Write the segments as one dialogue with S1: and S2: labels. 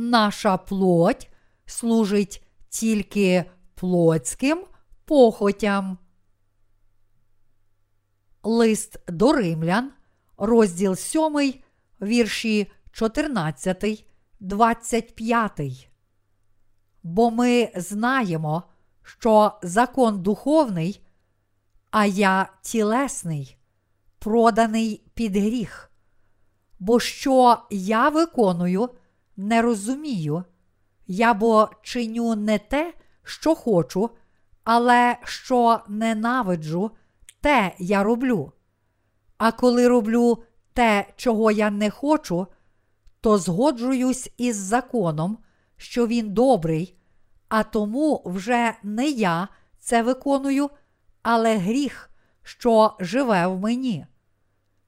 S1: наша плоть служить тільки плотським похотям. Лист до римлян, розділ 7, вірші 14, 25. Бо ми знаємо, що закон духовний, а я тілесний, проданий під гріх. Бо що я виконую, не розумію, я бо чиню не те, що хочу, але що ненавиджу, те я роблю. А коли роблю те, чого я не хочу, то згоджуюсь із законом, що він добрий, а тому вже не я це виконую, але гріх, що живе в мені.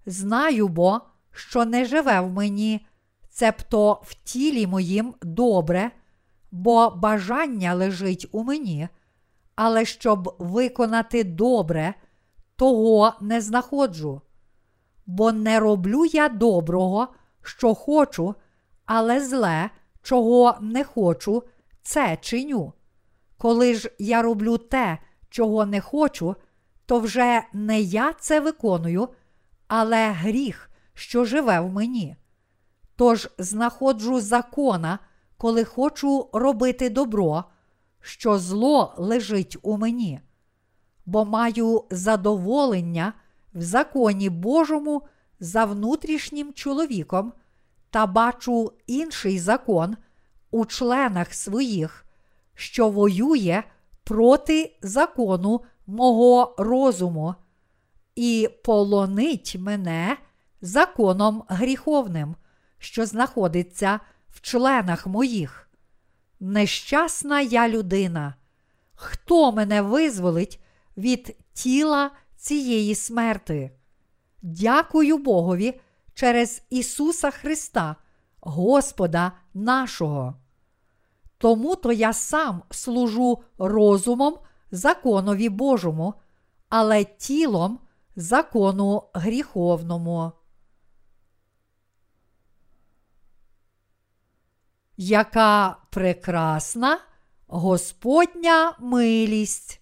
S1: Знаю бо, що не живе в мені, цебто в тілі моїм добре, бо бажання лежить у мені, але щоб виконати добре, того не знаходжу. Бо не роблю я доброго, що хочу, але зле, чого не хочу, це чиню. Коли ж я роблю те, чого не хочу, то вже не я це виконую, але гріх, що живе в мені. Тож знаходжу закона, коли хочу робити добро, що зло лежить у мені, бо маю задоволення в законі Божому за внутрішнім чоловіком та бачу інший закон у членах своїх, що воює проти закону мого розуму, і полонить мене законом гріховним, що знаходиться в членах моїх. Нещасна я людина. Хто мене визволить від тіла цієї смерти? Дякую Богові через Ісуса Христа, Господа нашого. Тому то я сам служу розумом законові Божому, але тілом закону гріховному. Яка прекрасна Господня милість.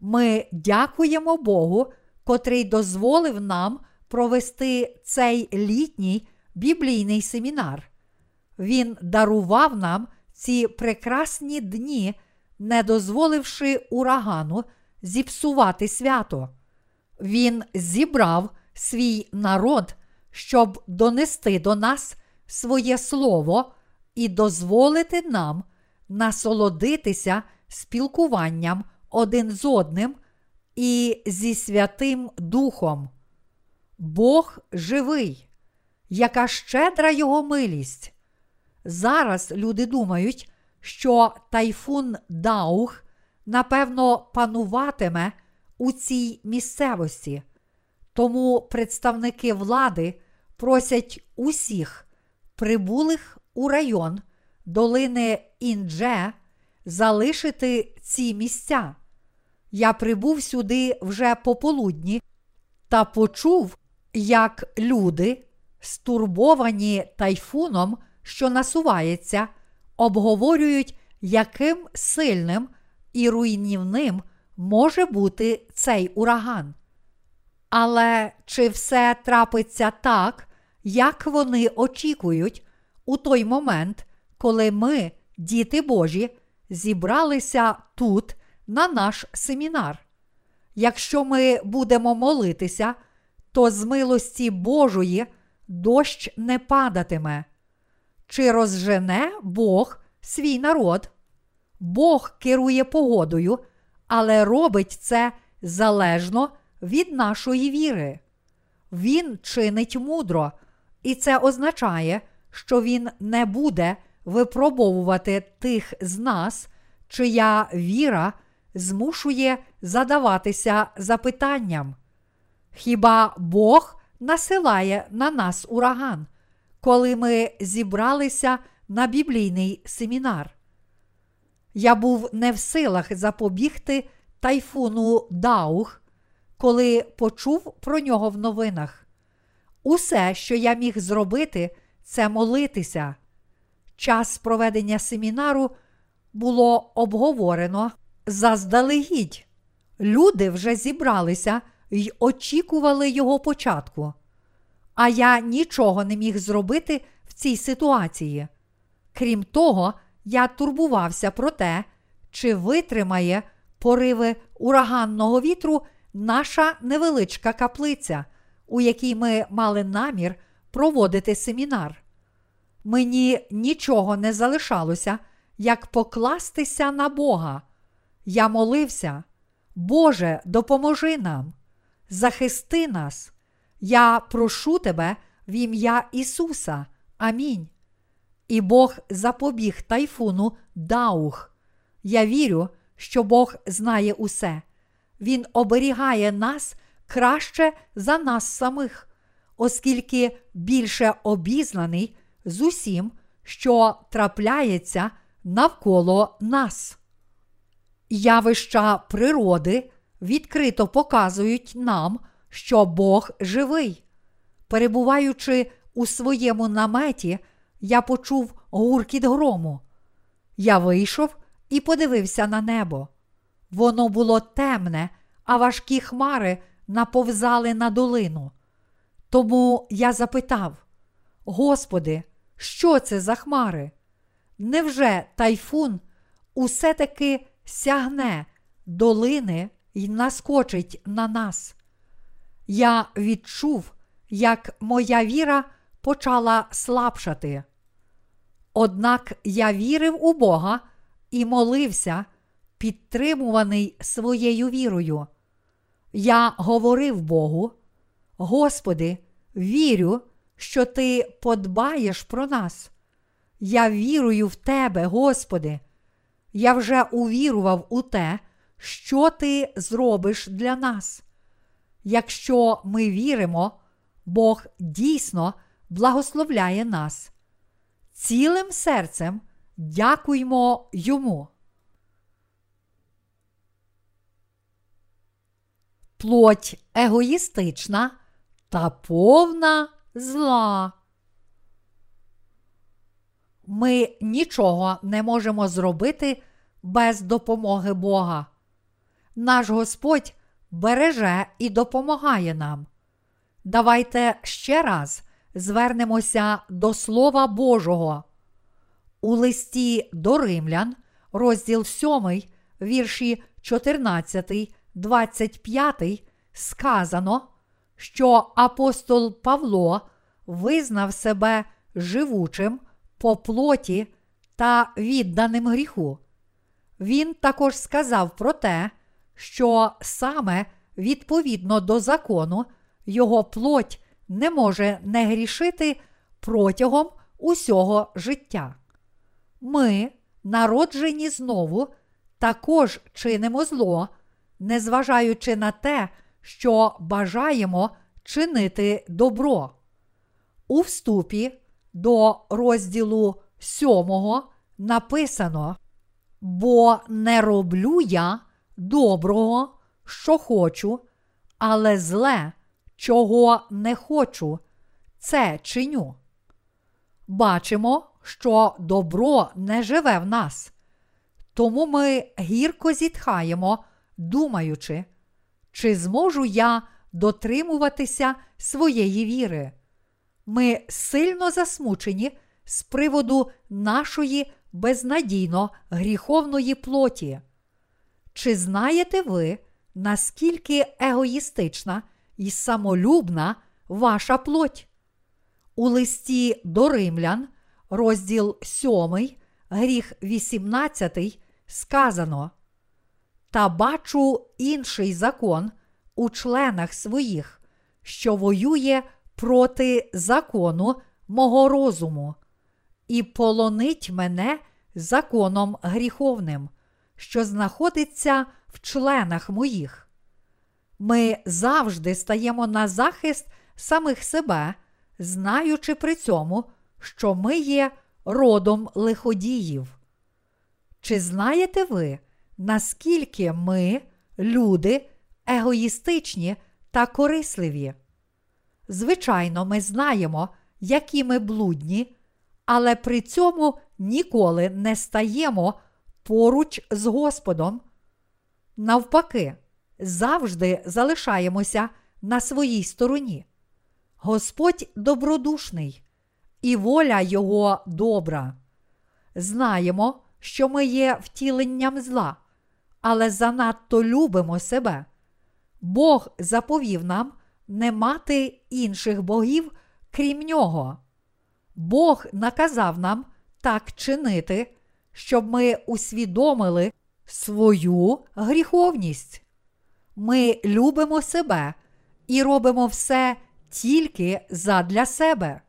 S1: Ми дякуємо Богу, котрий дозволив нам провести цей літній біблійний семінар. Він дарував нам ці прекрасні дні, не дозволивши урагану зіпсувати свято. Він зібрав свій народ, щоб донести до нас своє слово і дозволити нам насолодитися спілкуванням один з одним і зі Святим Духом. Бог живий, яка щедра його милість. Зараз люди думають, що тайфун Даух, напевно, пануватиме у цій місцевості. Тому представники влади просять усіх прибулих у район долини Індже залишити ці місця. Я прибув сюди вже пополудні та почув, як люди, стурбовані тайфуном, що насувається, обговорюють, яким сильним і руйнівним може бути цей ураган. Але чи все трапиться так, як вони очікують у той момент, коли ми, діти Божі, зібралися тут на наш семінар? Якщо ми будемо молитися, то з милості Божої дощ не падатиме. Чи розжене Бог свій народ? Бог керує погодою, але робить це залежно від нашої віри. Він чинить мудро, і це означає, що Він не буде випробовувати тих з нас, чия віра змушує задаватися запитанням. Хіба Бог насилає на нас ураган, коли ми зібралися на біблійний семінар? Я був не в силах запобігти тайфуну Даух, коли почув про нього в новинах. Усе, що я міг зробити, це молитися. Час проведення семінару було обговорено заздалегідь. Люди вже зібралися й очікували його початку. А я нічого не міг зробити в цій ситуації. Крім того, я турбувався про те, чи витримає пориви ураганного вітру наша невеличка каплиця, у якій ми мали намір проводити семінар. Мені нічого не залишалося, як покластися на Бога. Я молився, Боже, допоможи нам, захисти нас. Я прошу Тебе в ім'я Ісуса. Амінь. І Бог запобіг тайфуну Даух. Я вірю, що Бог знає усе. Він оберігає нас краще за нас самих, оскільки більше обізнаний з усім, що трапляється навколо нас. Явища природи відкрито показують нам, що Бог живий. Перебуваючи у своєму наметі, я почув гуркіт грому. Я вийшов і подивився на небо. Воно було темне, а важкі хмари наповзали на долину. Тому я запитав: Господи, що це за хмари? Невже тайфун усе таки сягне долини й наскочить на нас? Я відчув, як моя віра почала слабшати. Однак я вірив у Бога і молився, підтримуваний своєю вірою. Я говорив Богу, Господи, вірю, що Ти подбаєш про нас. Я вірую в Тебе, Господи. Я вже увірував у те, що Ти зробиш для нас. Якщо ми віримо, Бог дійсно благословляє нас. Цілим серцем дякуймо йому. Плоть егоїстична та повна зла. Ми нічого не можемо зробити без допомоги Бога. Наш Господь береже і допомагає нам. Давайте ще раз звернемося до Слова Божого. У листі до римлян, розділ 7, вірші 14, 25, сказано, що апостол Павло визнав себе живучим по плоті та відданим гріху. Він також сказав про те, що саме відповідно до закону його плоть не може не грішити протягом усього життя. Ми, народжені знову, також чинимо зло, незважаючи на те, що бажаємо чинити добро. У вступі до розділу 7 написано: Бо не роблю я доброго, що хочу, але зле, чого не хочу, це чиню. Бачимо, що добро не живе в нас. Тому ми гірко зітхаємо, думаючи, чи зможу я дотримуватися своєї віри. Ми сильно засмучені з приводу нашої безнадійно гріховної плоті. Чи знаєте ви, наскільки егоїстична і самолюбна ваша плоть? У листі до римлян, розділ 7, гріх 18, сказано: Та бачу інший закон у членах своїх, що воює проти закону мого розуму, і полонить мене законом гріховним, що знаходиться в членах моїх. Ми завжди стаємо на захист самих себе, знаючи при цьому, що ми є родом лиходіїв. Чи знаєте ви, наскільки ми, люди, егоїстичні та корисливі? Звичайно, ми знаємо, які ми блудні, але при цьому ніколи не стаємо поруч з Господом. Навпаки, завжди залишаємося на своїй стороні. Господь добродушний, і воля Його добра. Знаємо, що ми є втіленням зла, але занадто любимо себе. Бог заповів нам не мати інших богів, крім нього. Бог наказав нам так чинити, щоб ми усвідомили свою гріховність. Ми любимо себе і робимо все тільки задля себе.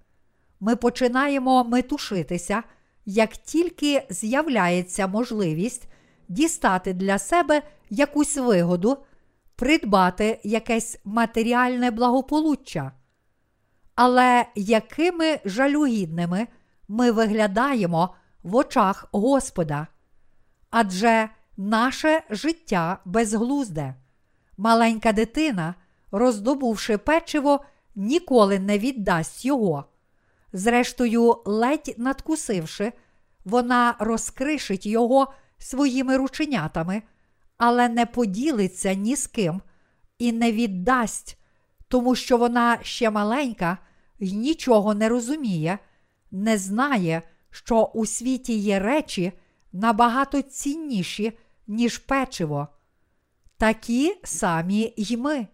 S1: Ми починаємо метушитися, як тільки з'являється можливість дістати для себе якусь вигоду, придбати якесь матеріальне благополуччя. Але якими жалюгідними ми виглядаємо в очах Господа? Адже наше життя безглузде. Маленька дитина, роздобувши печиво, ніколи не віддасть його. Зрештою, ледь надкусивши, вона розкришить його своїми рученятами, але не поділиться ні з ким і не віддасть, тому що вона ще маленька й нічого не розуміє, не знає, що у світі є речі набагато цінніші, ніж печиво. Такі самі й ми.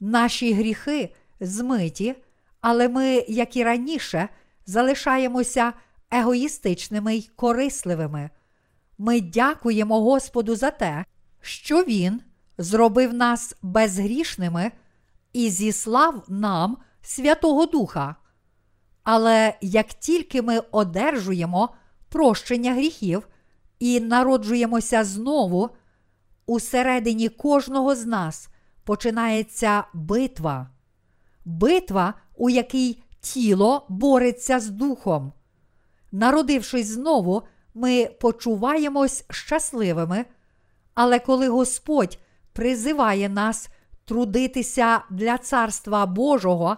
S1: Наші гріхи змиті, але ми, як і раніше, залишаємося егоїстичними й корисливими. Ми дякуємо Господу за те, що Він зробив нас безгрішними і зіслав нам Святого Духа. Але як тільки ми одержуємо прощення гріхів і народжуємося знову, усередині кожного з нас починається битва, битва, у якій тіло бореться з духом. Народившись знову, ми почуваємось щасливими, але коли Господь призиває нас трудитися для Царства Божого,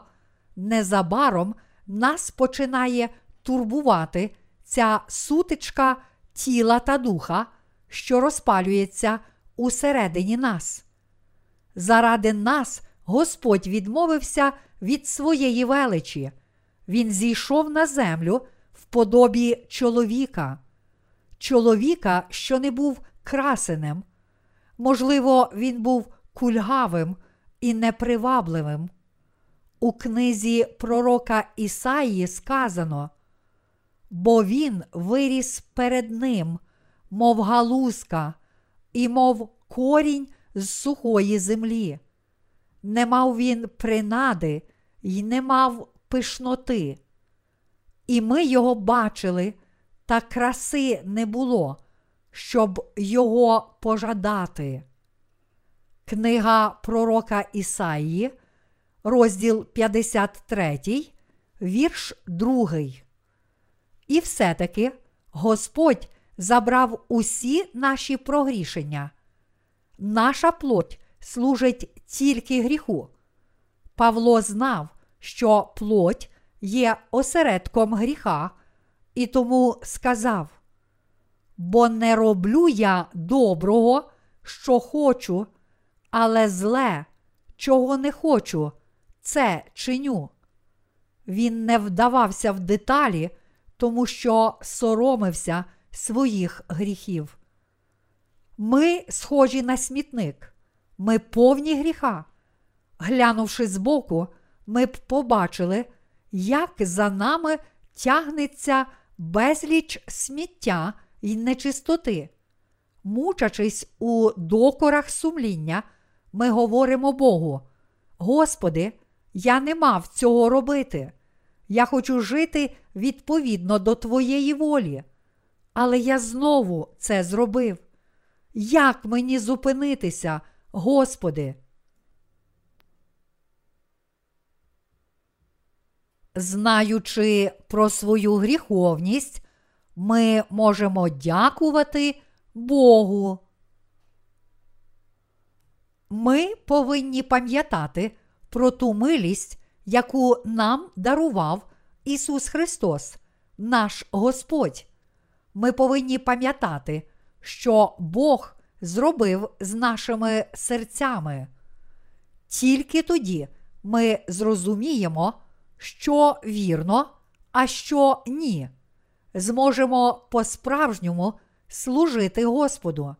S1: незабаром нас починає турбувати ця сутичка тіла та духа, що розпалюється усередині нас. Заради нас Господь відмовився від своєї величі, Він зійшов на землю в подобі чоловіка, чоловіка, що не був красеним. Можливо, він був кульгавим і непривабливим. У книзі пророка Ісаї сказано, бо він виріс перед ним, мов галузка, і мов корінь з сухої землі. Не мав він принади й не мав пишноти. І ми його бачили, та краси не було, щоб його пожадати. Книга пророка Ісаї, розділ 53, вірш 2. І все-таки Господь забрав усі наші прогрішення. Наша плоть служить тільки гріху. Павло знав, що плоть є осередком гріха, і тому сказав: Бо не роблю я доброго, що хочу, але зле, чого не хочу, це чиню. Він не вдавався в деталі, тому що соромився своїх гріхів. Ми схожі на смітник, ми повні гріха. Глянувши збоку, ми б побачили, як за нами тягнеться безліч сміття й нечистоти. Мучачись у докорах сумління, ми говоримо Богу: Господи, я не мав цього робити. Я хочу жити відповідно до Твоєї волі. Але я знову це зробив. Як мені зупинитися, Господи? Знаючи про свою гріховність, ми можемо дякувати Богу. Ми повинні пам'ятати про ту милість, яку нам дарував Ісус Христос, наш Господь. Ми повинні пам'ятати, що Бог зробив з нашими серцями. Тільки тоді ми зрозуміємо, що вірно, а що ні, зможемо по-справжньому служити Господу.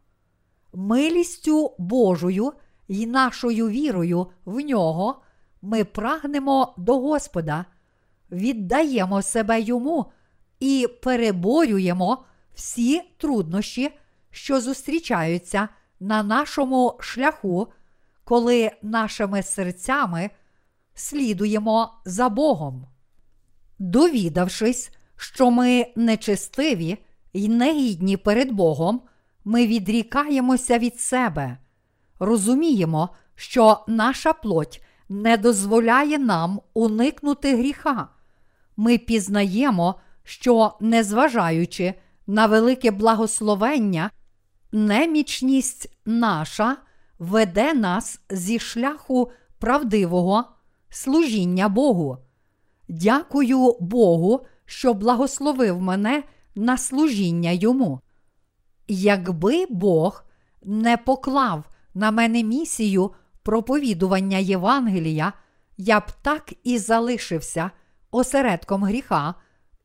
S1: Милістю Божою і нашою вірою в нього ми прагнемо до Господа, віддаємо себе Йому і переборюємо всі труднощі, що зустрічаються на нашому шляху, коли нашими серцями слідуємо за Богом. Довідавшись, що ми нечестиві і негідні перед Богом, ми відрікаємося від себе, розуміємо, що наша плоть не дозволяє нам уникнути гріха. Ми пізнаємо, що, незважаючи на велике благословення, немічність наша веде нас зі шляху правдивого служіння Богу. Дякую Богу, що благословив мене на служіння йому. Якби Бог не поклав на мене місію проповідування Євангелія, я б так і залишився осередком гріха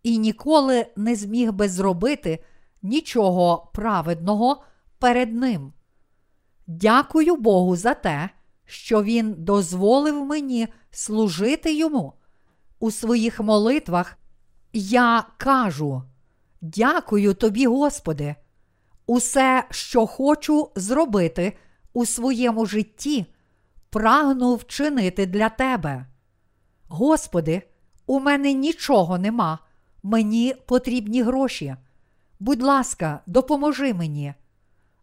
S1: і ніколи не зміг би зробити нічого праведного перед Ним. Дякую Богу за те, що Він дозволив мені служити йому. У своїх молитвах я кажу: Дякую тобі, Господи, усе, що хочу зробити у своєму житті, прагну вчинити для Тебе. Господи, у мене нічого нема, мені потрібні гроші. Будь ласка, допоможи мені.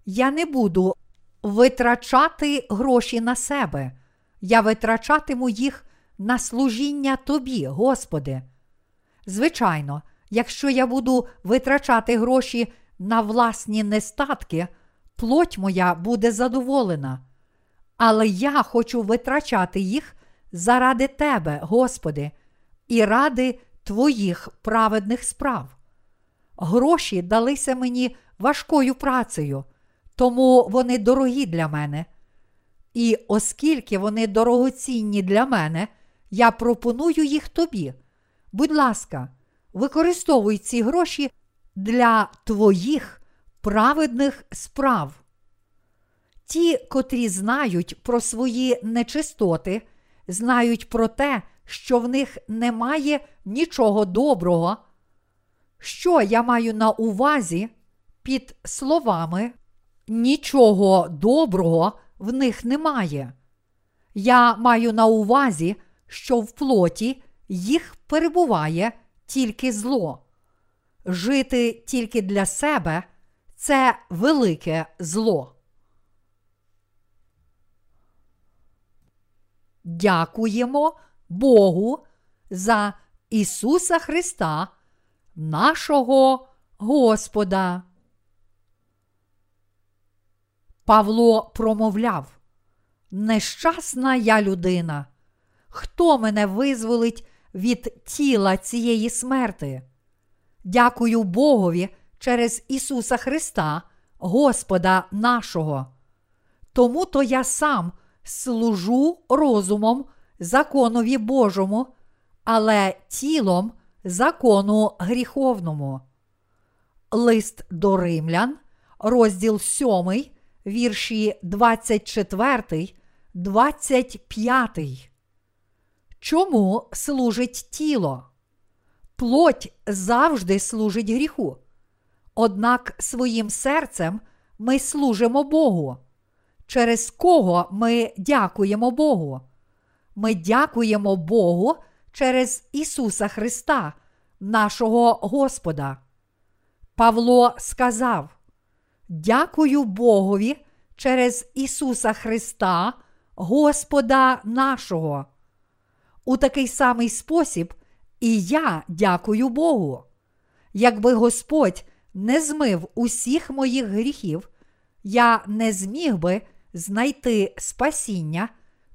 S1: Я не буду витрачати гроші на себе. Я витрачатиму їх на служіння Тобі, Господи. Звичайно, якщо я буду витрачати гроші на власні нестатки, плоть моя буде задоволена. Але я хочу витрачати їх заради Тебе, Господи, і ради Твоїх праведних справ. Гроші далися мені важкою працею, тому вони дорогі для мене. І оскільки вони дорогоцінні для мене, я пропоную їх тобі. Будь ласка, використовуй ці гроші для твоїх праведних справ. Ті, котрі знають про свої нечистоти, знають про те, що в них немає нічого доброго. Що я маю на увазі під словами нічого доброго в них немає. Я маю на увазі, що в плоті їх перебуває тільки зло. Жити тільки для себе це велике зло. Дякуємо Богу за Ісуса Христа, нашого Господа. Павло промовляв: Нещасна я людина. Хто мене визволить від тіла цієї смерти? Дякую Богові через Ісуса Христа, Господа нашого. Тому то я сам служу розумом законові Божому, але тілом закону гріховному. Лист до римлян, розділ 7, вірші 24, 25. Чому служить тіло? Плоть завжди служить гріху. Однак своїм серцем ми служимо Богу. Через кого ми дякуємо Богу? Ми дякуємо Богу через Ісуса Христа, нашого Господа. Павло сказав: Дякую Богові через Ісуса Христа, Господа нашого. У такий самий спосіб і я дякую Богу. Якби Господь не змив усіх моїх гріхів, я не зміг би знайти спасіння,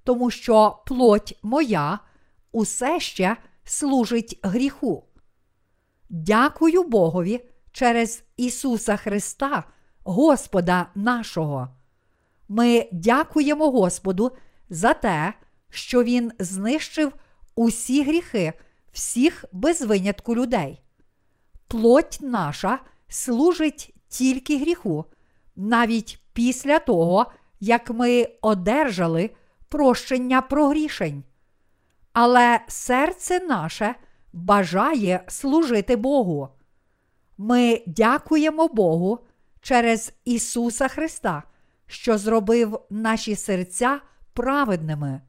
S1: тому що плоть моя усе ще служить гріху. Дякую Богові через Ісуса Христа, Господа нашого. Ми дякуємо Господу за те, що Він знищив усі гріхи всіх без винятку людей. Плоть наша служить тільки гріху, навіть після того, як ми одержали прощення прогрішень. Але серце наше бажає служити Богу. Ми дякуємо Богу через Ісуса Христа, що зробив наші серця праведними.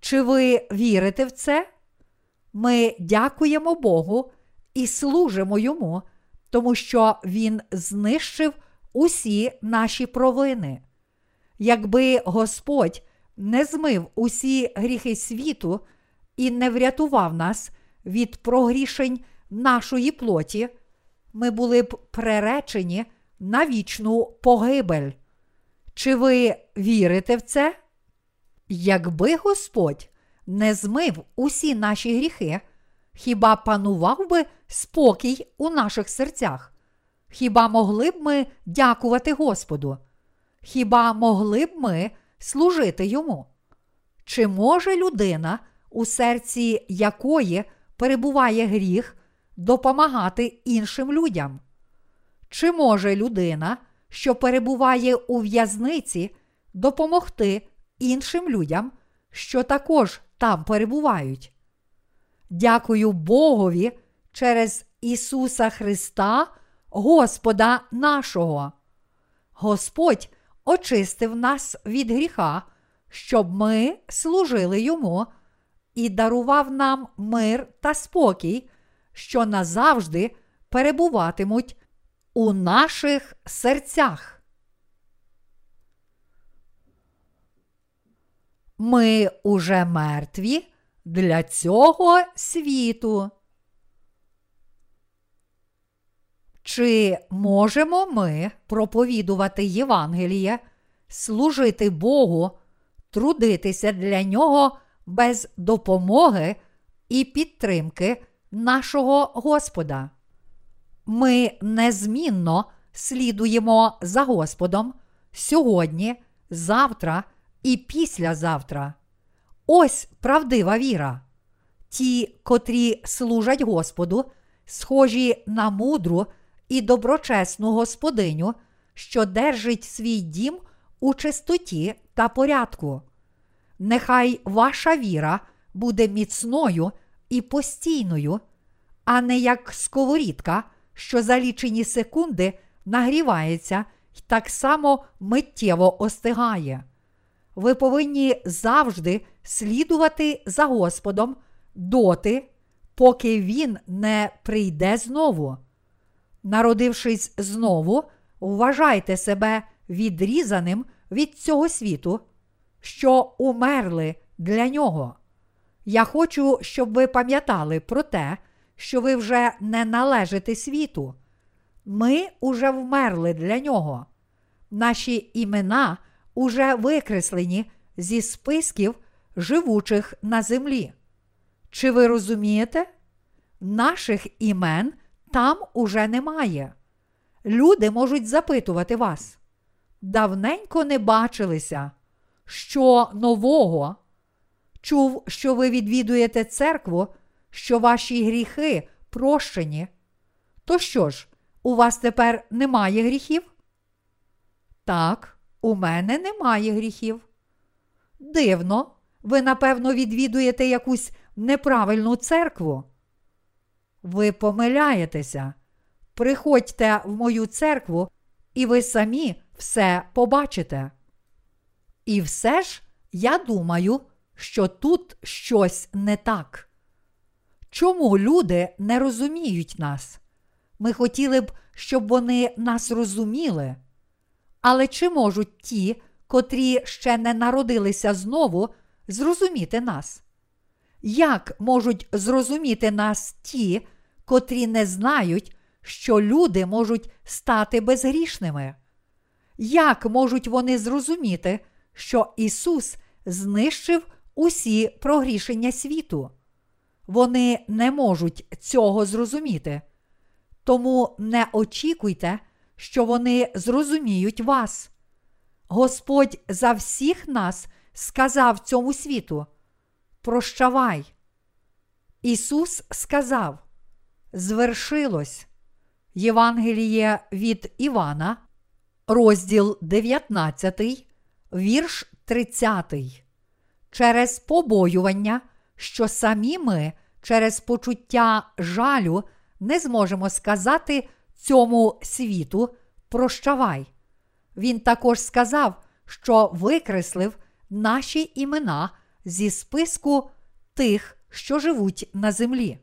S1: Чи ви вірите в це? Ми дякуємо Богу і служимо Йому, тому що Він знищив усі наші провини. Якби Господь не змив усі гріхи світу і не врятував нас від прогрішень нашої плоті, ми були б преречені на вічну погибель. Чи ви вірите в це? Якби Господь не змив усі наші гріхи, хіба панував би спокій у наших серцях? Хіба могли б ми дякувати Господу? Хіба могли б ми служити йому? Чи може людина, у серці якої перебуває гріх, допомагати іншим людям? Чи може людина, що перебуває у в'язниці, допомогти іншим людям, що також там перебувають? Дякую Богові через Ісуса Христа, Господа нашого. Господь очистив нас від гріха, щоб ми служили Йому і дарував нам мир та спокій, що назавжди перебуватимуть у наших серцях. Ми уже мертві для цього світу. Чи можемо ми проповідувати Євангеліє, служити Богу, трудитися для нього без допомоги і підтримки нашого Господа? Ми незмінно слідуємо за Господом сьогодні, завтра і післязавтра. Ось правдива віра. Ті, котрі служать Господу, схожі на мудру і доброчесну господиню, що держить свій дім у чистоті та порядку. Нехай ваша віра буде міцною і постійною, а не як сковорідка, що за лічені секунди нагрівається і так само миттєво остигає. Ви повинні завжди слідувати за Господом доти, поки Він не прийде знову. Народившись знову, вважайте себе відрізаним від цього світу, що умерли для нього. Я хочу, щоб ви пам'ятали про те, що ви вже не належите світу. Ми уже вмерли для нього. Наші імена уже викреслені зі списків живучих на землі. Чи ви розумієте? Наших імен там уже немає. Люди можуть запитувати вас. Давненько не бачилися, що нового. Чув, що ви відвідуєте церкву, що ваші гріхи прощені. То що ж, у вас тепер немає гріхів? Так, у мене немає гріхів. Дивно, ви, напевно, відвідуєте якусь неправильну церкву. Ви помиляєтеся. Приходьте в мою церкву, і ви самі все побачите. І все ж я думаю, що тут щось не так. Чому люди не розуміють нас? Ми хотіли б, щоб вони нас розуміли. Але чи можуть ті, котрі ще не народилися знову, зрозуміти нас? Як можуть зрозуміти нас ті, котрі не знають, що люди можуть стати безгрішними? Як можуть вони зрозуміти, що Ісус знищив усі прогрішення світу? Вони не можуть цього зрозуміти. Тому не очікуйте, що вони зрозуміють вас. Господь за всіх нас сказав цьому світу: Прощавай. Ісус сказав: Звершилось. Євангеліє від Івана, розділ 19, вірш 30. Через побоювання, що самі ми через почуття жалю не зможемо сказати цьому світу прощавай. Він також сказав, що викреслив наші імена зі списку тих, що живуть на землі.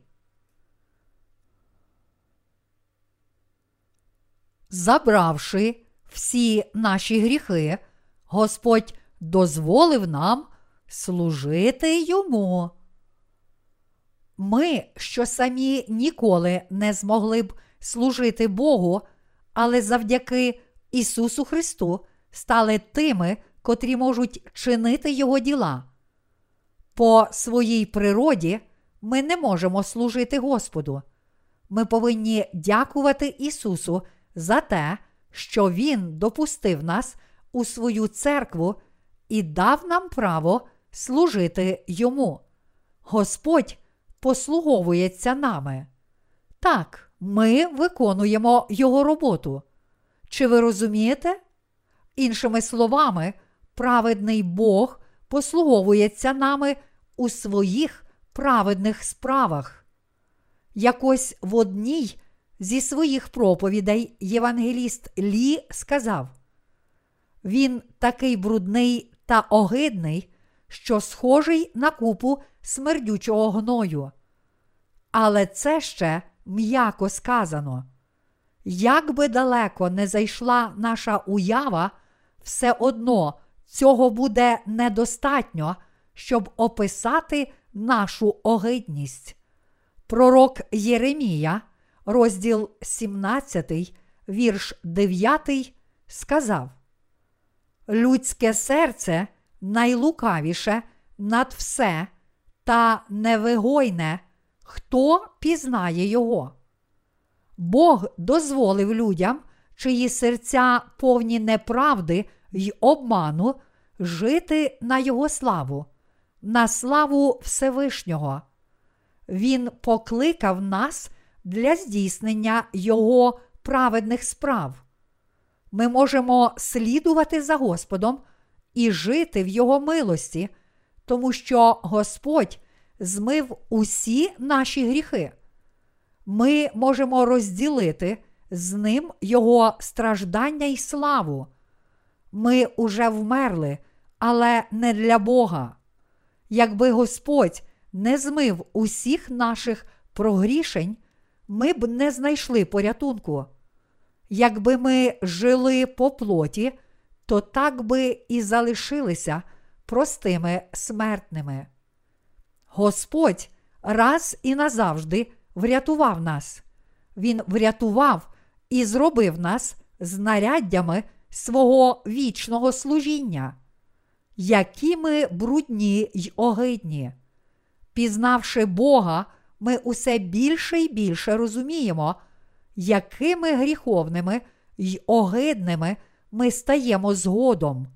S1: Забравши всі наші гріхи, Господь дозволив нам служити йому. Ми, що самі ніколи не змогли б служити Богу, але завдяки Ісусу Христу стали тими, котрі можуть чинити Його діла. По своїй природі ми не можемо служити Господу. Ми повинні дякувати Ісусу за те, що Він допустив нас у свою церкву і дав нам право служити Йому. Господь послуговується нами. Так, ми виконуємо Його роботу. Чи ви розумієте? Іншими словами, праведний Бог послуговується нами у своїх праведних справах. Якось в одній зі своїх проповідей Євангеліст Лі сказав: Він такий брудний та огидний, що схожий на купу смердючого гною. Але це ще м'яко сказано. Як би далеко не зайшла наша уява, все одно цього буде недостатньо, щоб описати нашу огидність. Пророк Єремія, розділ 17, вірш 9, сказав: Людське серце найлукавіше над все та невигойне, хто пізнає його. Бог дозволив людям, чиї серця повні неправди й обману, жити на Його славу, на славу Всевишнього. Він покликав нас для здійснення Його праведних справ. Ми можемо слідувати за Господом і жити в Його милості, тому що Господь змив усі наші гріхи. Ми можемо розділити з ним Його страждання й славу. Ми уже вмерли, але не для Бога. Якби Господь не змив усіх наших прогрішень, ми б не знайшли порятунку. Якби ми жили по плоті, то так би і залишилися простими смертними. Господь раз і назавжди врятував нас. Він врятував і зробив нас знаряддями свого вічного служіння, які ми брудні й огидні. Пізнавши Бога, ми усе більше і більше розуміємо, якими гріховними й огидними ми стаємо згодом.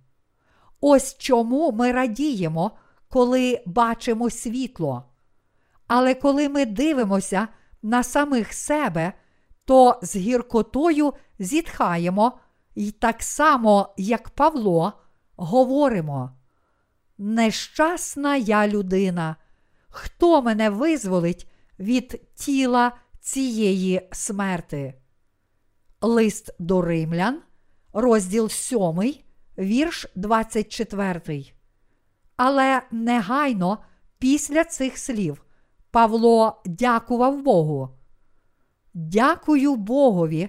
S1: Ось чому ми радіємо, коли бачимо світло. Але коли ми дивимося на самих себе, то з гіркотою зітхаємо і так само, як Павло, говоримо: Нещасна я людина, хто мене визволить від тіла цієї смерти? Лист до римлян, розділ 7, вірш 24. Але негайно після цих слів Павло дякував Богу. Дякую Богові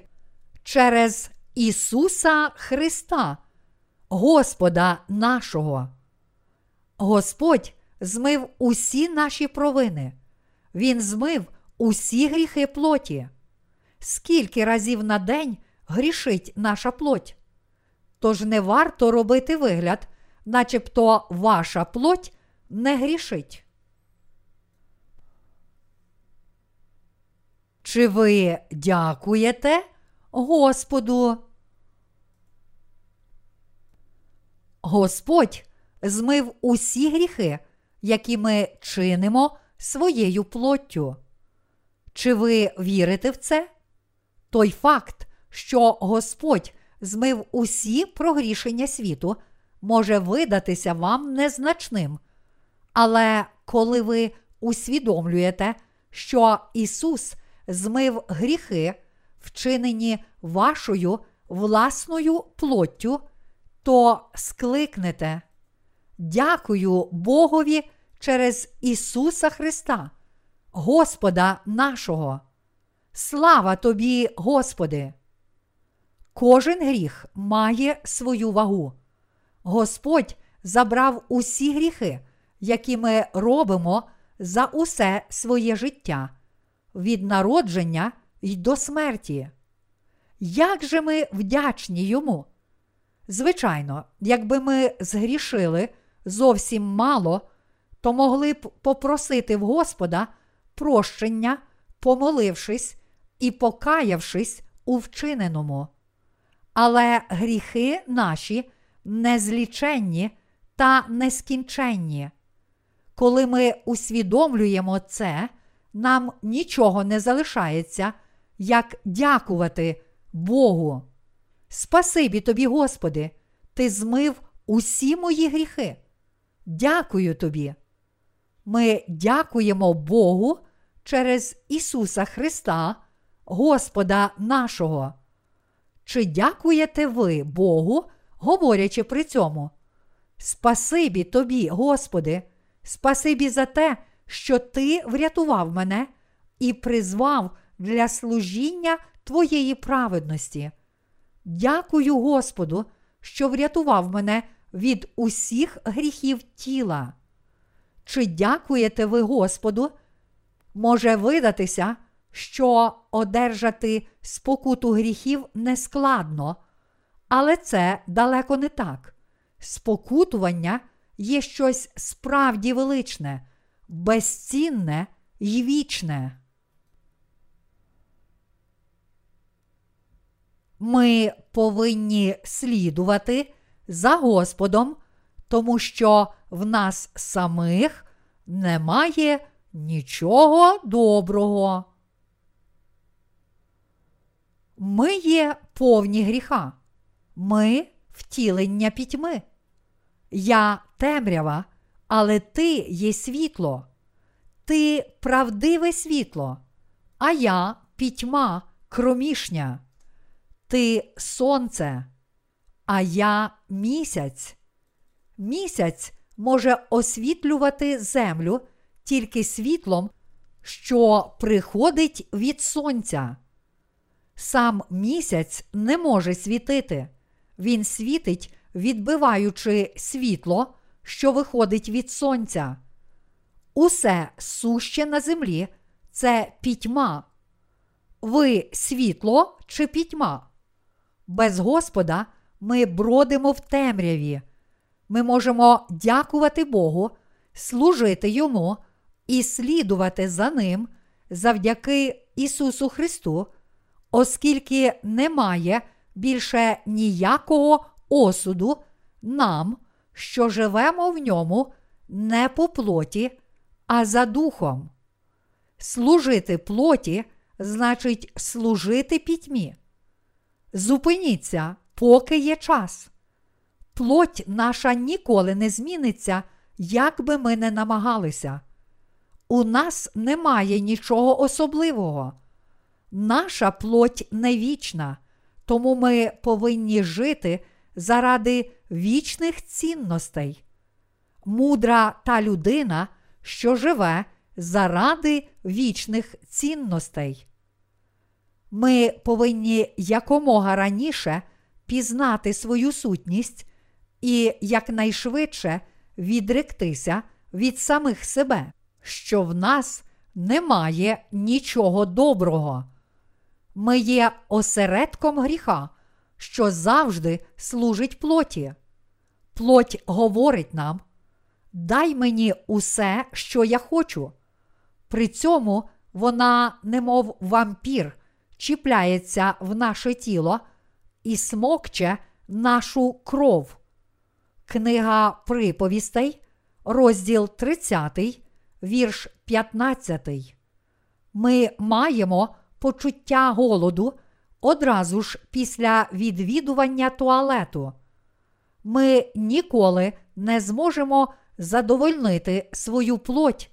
S1: через Ісуса Христа, Господа нашого. Господь змив усі наші провини. Він змив усі гріхи плоті. Скільки разів на день грішить наша плоть? Тож не варто робити вигляд, начебто ваша плоть не грішить. Чи ви дякуєте Господу? Господь змив усі гріхи, які ми чинимо своєю плоттю. Чи ви вірите в це? Той факт, що Господь змив усі прогрішення світу, може видатися вам незначним. Але коли ви усвідомлюєте, що Ісус змив гріхи, вчинені вашою власною плоттю, то скликнете. Дякую Богові через Ісуса Христа, Господа нашого. Слава тобі, Господи! Кожен гріх має свою вагу. Господь забрав усі гріхи, які ми робимо за усе своє життя, від народження й до смерті. Як же ми вдячні йому? Звичайно, якби ми згрішили зовсім мало, то могли б попросити в Господа прощення, помолившись і покаявшись у вчиненому. Але гріхи наші незліченні та нескінченні. Коли ми усвідомлюємо це, нам нічого не залишається, як дякувати Богу. Спасибі тобі, Господи, Ти змив усі мої гріхи. Дякую тобі. Ми дякуємо Богу через Ісуса Христа, Господа нашого. Чи дякуєте ви Богу, говорячи при цьому? Спасибі тобі, Господи, спасибі за те, що Ти врятував мене і призвав для служіння Твоєї праведності. Дякую Господу, що врятував мене від усіх гріхів тіла. Чи дякуєте ви Господу? Може видатися, що одержати спокуту гріхів нескладно, але це далеко не так. Спокутування є щось справді величне, безцінне й вічне. Ми повинні слідувати за Господом, тому що в нас самих немає нічого доброго. Ми є повні гріха, ми втілення пітьми. Я темрява, але ти є світло, ти правдиве світло, а я пітьма кромішня. Ти сонце, а я місяць. Місяць може освітлювати землю тільки світлом, що приходить від сонця. Сам місяць не може світити. Він світить, відбиваючи світло, що виходить від сонця. Усе суще на землі це пітьма. Ви світло чи пітьма? Без Господа ми бродимо в темряві. Ми можемо дякувати Богу, служити Йому і слідувати за Ним завдяки Ісусу Христу, оскільки немає більше ніякого осуду нам, що живемо в ньому не по плоті, а за духом. Служити плоті значить служити пітьмі. Зупиніться, поки є час. Плоть наша ніколи не зміниться, як би ми не намагалися. У нас немає нічого особливого. Наша плоть не вічна, тому ми повинні жити заради вічних цінностей. Мудра та людина, що живе заради вічних цінностей. Ми повинні якомога раніше пізнати свою сутність і якнайшвидше відректися від самих себе, що в нас немає нічого доброго. Ми є осередком гріха, що завжди служить плоті. Плоть говорить нам: дай мені усе, що я хочу. При цьому вона, немов вампір, чіпляється в наше тіло і смокче нашу кров. Книга приповістей, розділ 30, вірш 15. Ми маємо почуття голоду одразу ж після відвідування туалету. Ми ніколи не зможемо задовольнити свою плоть,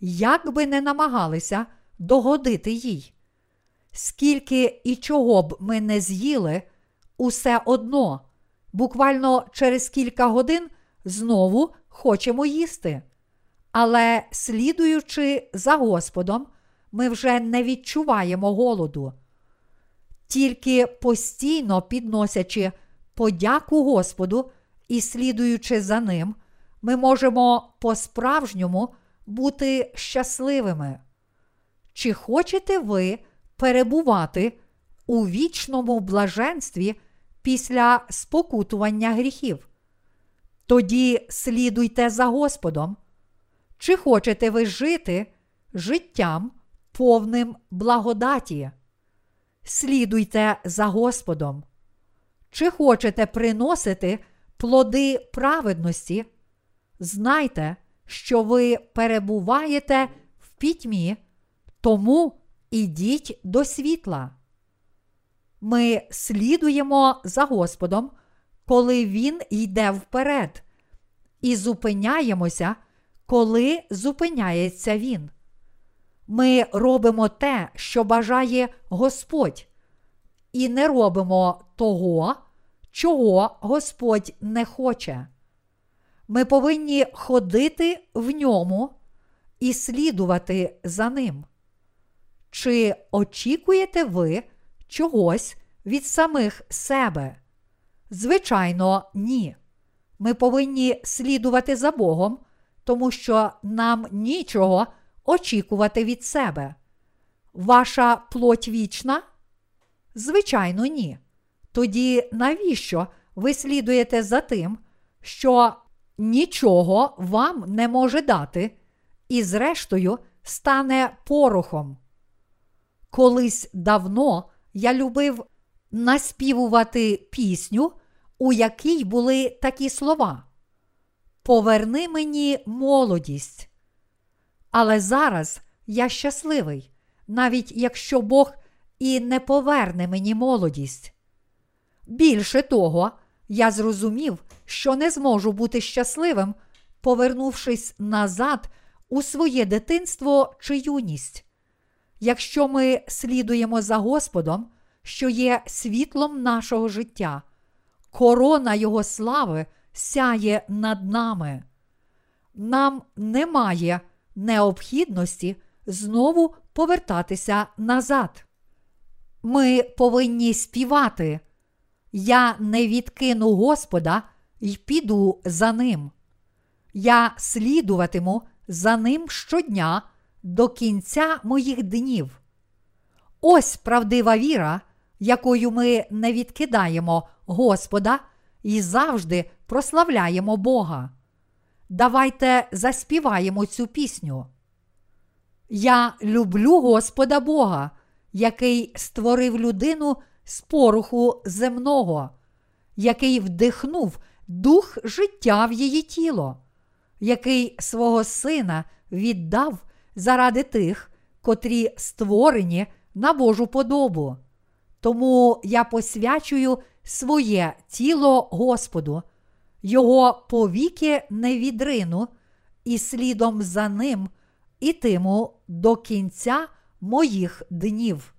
S1: як би не намагалися догодити їй. Скільки і чого б ми не з'їли, усе одно, буквально через кілька годин знову хочемо їсти. Але, слідуючи за Господом, ми вже не відчуваємо голоду. Тільки постійно підносячи подяку Господу і слідуючи за ним, ми можемо по-справжньому бути щасливими. Чи хочете ви перебувати у вічному блаженстві після спокутування гріхів? Тоді слідуйте за Господом. Чи хочете ви жити життям повним благодаті? Слідуйте за Господом. Чи хочете приносити плоди праведності? Знайте, що ви перебуваєте в пітьмі, тому ідіть до світла. Ми слідуємо за Господом, коли Він йде вперед, і зупиняємося, коли зупиняється Він. Ми робимо те, що бажає Господь, і не робимо того, чого Господь не хоче. Ми повинні ходити в ньому і слідувати за ним. Чи очікуєте ви чогось від самих себе? Звичайно, ні. Ми повинні слідувати за Богом, тому що нам нічого очікувати від себе. Ваша плоть вічна? Звичайно, ні. Тоді навіщо ви слідуєте за тим, що нічого вам не може дати, і, зрештою, стане порохом? Колись давно я любив наспівувати пісню, у якій були такі слова: Поверни мені молодість. Але зараз я щасливий, навіть якщо Бог і не поверне мені молодість. Більше того, я зрозумів, що не зможу бути щасливим, повернувшись назад у своє дитинство чи юність. Якщо ми слідуємо за Господом, що є світлом нашого життя, корона Його слави сяє над нами. Нам немає необхідності знову повертатися назад. Ми повинні співати. Я не відкину Господа й піду за ним. Я слідуватиму за ним щодня до кінця моїх днів. Ось правдива віра, якою ми не відкидаємо Господа і завжди прославляємо Бога. Давайте заспіваємо цю пісню. Я люблю Господа Бога, який створив людину з поруху земного, який вдихнув дух життя в її тіло, який свого сина віддав заради тих, котрі створені на Божу подобу. Тому я посвячую своє тіло Господу, Його повіки не відрину, і слідом за ним ітиму до кінця моїх днів.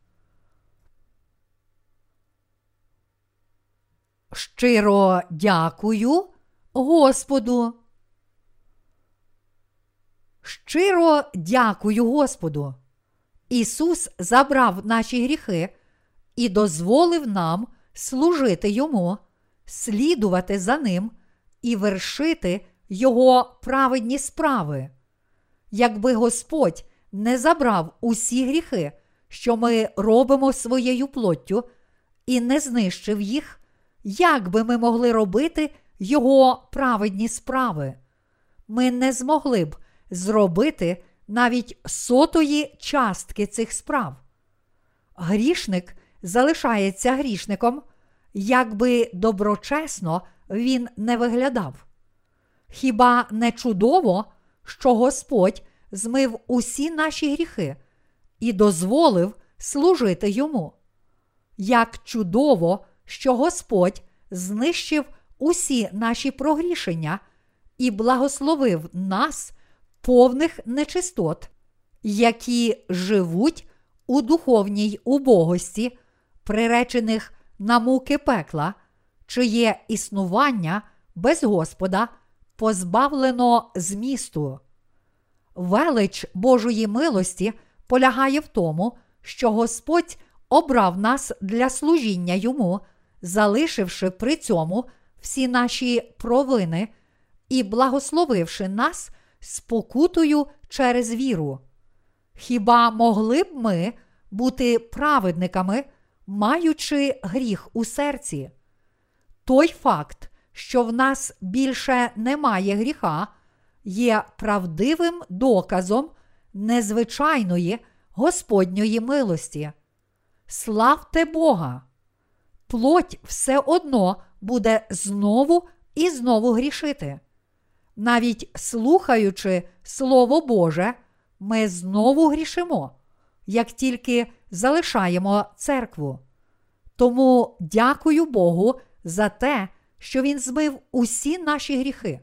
S1: Щиро дякую Господу. Щиро дякую Господу. Ісус забрав наші гріхи і дозволив нам служити Йому, слідувати за Ним і вершити Його праведні справи. Якби Господь не забрав усі гріхи, що ми робимо своєю плоттю, і не знищив їх, як би ми могли робити Його праведні справи? Ми не змогли б зробити навіть сотої частки цих справ. Грішник залишається грішником, якби доброчесно він не виглядав. Хіба не чудово, що Господь змив усі наші гріхи і дозволив служити йому? Як чудово, що Господь знищив усі наші прогрішення і благословив нас, повних нечистот, які живуть у духовній убогості, приречених на муки пекла, чиє існування без Господа позбавлено змісту. Велич Божої милості полягає в тому, що Господь обрав нас для служіння йому, залишивши при цьому всі наші провини і благословивши нас спокутою через віру. Хіба могли б ми бути праведниками, маючи гріх у серці? Той факт, що в нас більше немає гріха, є правдивим доказом незвичайної Господньої милості. Славте Бога! Плоть все одно буде знову і знову грішити. Навіть слухаючи Слово Боже, ми знову грішимо, як тільки залишаємо церкву. Тому дякую Богу за те, що Він змив усі наші гріхи.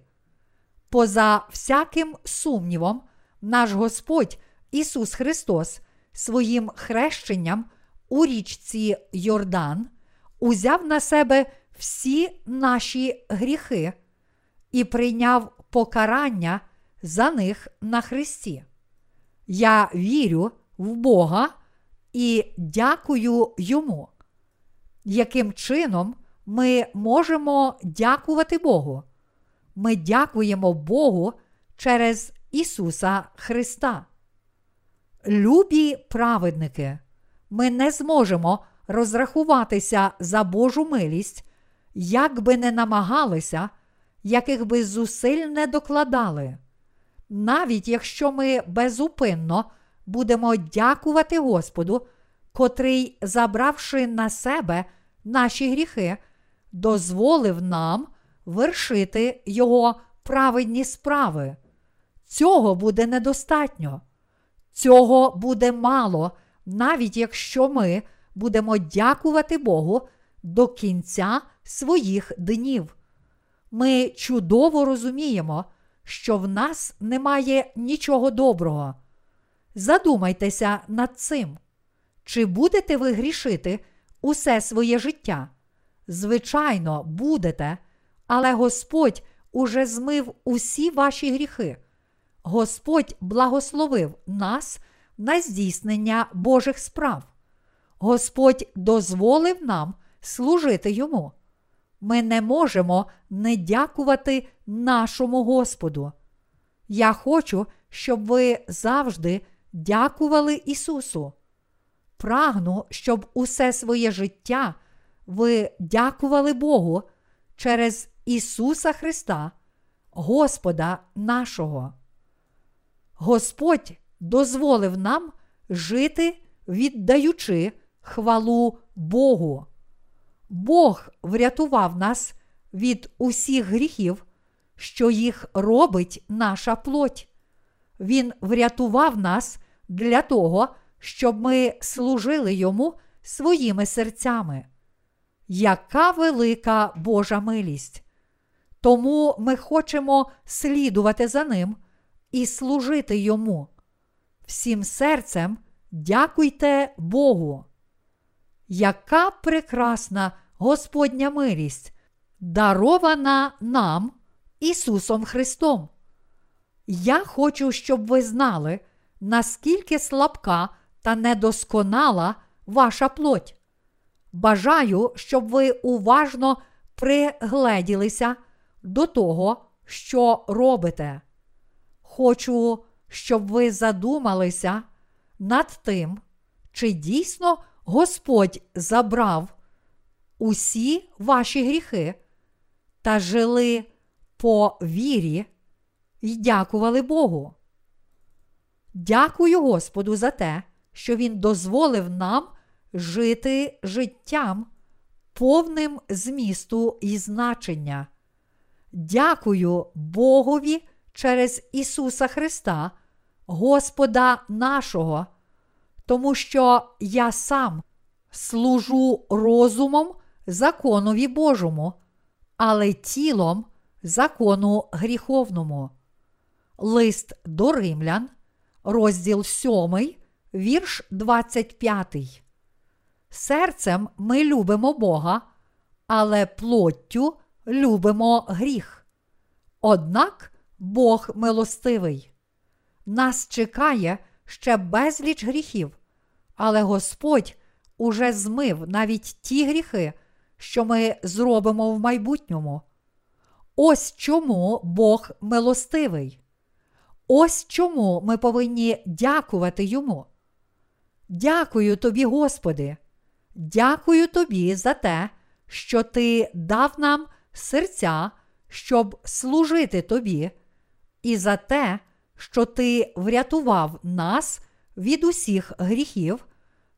S1: Поза всяким сумнівом, наш Господь Ісус Христос своїм хрещенням у річці Йордан узяв на себе всі наші гріхи і прийняв покарання за них на Христі. Я вірю в Бога і дякую Йому. Яким чином ми можемо дякувати Богу? Ми дякуємо Богу через Ісуса Христа. Любі праведники, ми не зможемо розрахуватися за Божу милість, як би не намагалися, яких би зусиль не докладали. Навіть якщо ми безупинно будемо дякувати Господу, котрий, забравши на себе наші гріхи, дозволив нам вершити Його праведні справи. Цього буде недостатньо. Цього буде мало, навіть якщо ми будемо дякувати Богу до кінця своїх днів. Ми чудово розуміємо, що в нас немає нічого доброго. Задумайтеся над цим. Чи будете ви грішити усе своє життя? Звичайно, будете, але Господь уже змив усі ваші гріхи. Господь благословив нас на здійснення Божих справ. Господь дозволив нам служити йому. Ми не можемо не дякувати нашому Господу. Я хочу, щоб ви завжди дякували Ісусу. Прагну, щоб усе своє життя ви дякували Богу через Ісуса Христа, Господа нашого. Господь дозволив нам жити, віддаючи хвалу Богу. Бог врятував нас від усіх гріхів, що їх робить наша плоть. Він врятував нас для того, щоб ми служили йому своїми серцями. Яка велика Божа милість! Тому ми хочемо слідувати за ним і служити йому. Всім серцем дякуйте Богу. Яка прекрасна Господня милість, дарована нам Ісусом Христом! Я хочу, щоб ви знали, наскільки слабка та недосконала ваша плоть. Бажаю, щоб ви уважно пригледілися до того, що робите. Хочу, щоб ви задумалися над тим, чи дійсно Господь забрав усі ваші гріхи та жили по вірі і дякували Богу. Дякую Господу за те, що Він дозволив нам жити життям, повним змісту і значення. Дякую Богові через Ісуса Христа, Господа нашого, тому що я сам служу розумом законові Божому, але тілом закону гріховному. Лист до римлян, розділ 7, вірш 25. Серцем ми любимо Бога, але плоттю любимо гріх. Однак Бог милостивий. Нас чекає ще безліч гріхів, але Господь уже змив навіть ті гріхи, що ми зробимо в майбутньому. Ось чому Бог милостивий. Ось чому ми повинні дякувати Йому. Дякую тобі, Господи. Дякую тобі за те, що Ти дав нам серця, щоб служити тобі, і за те, що Ти врятував нас від усіх гріхів,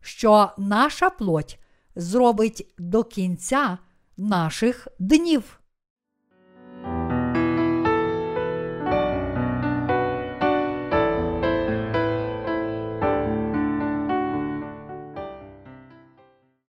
S1: що наша плоть зробить до кінця наших днів.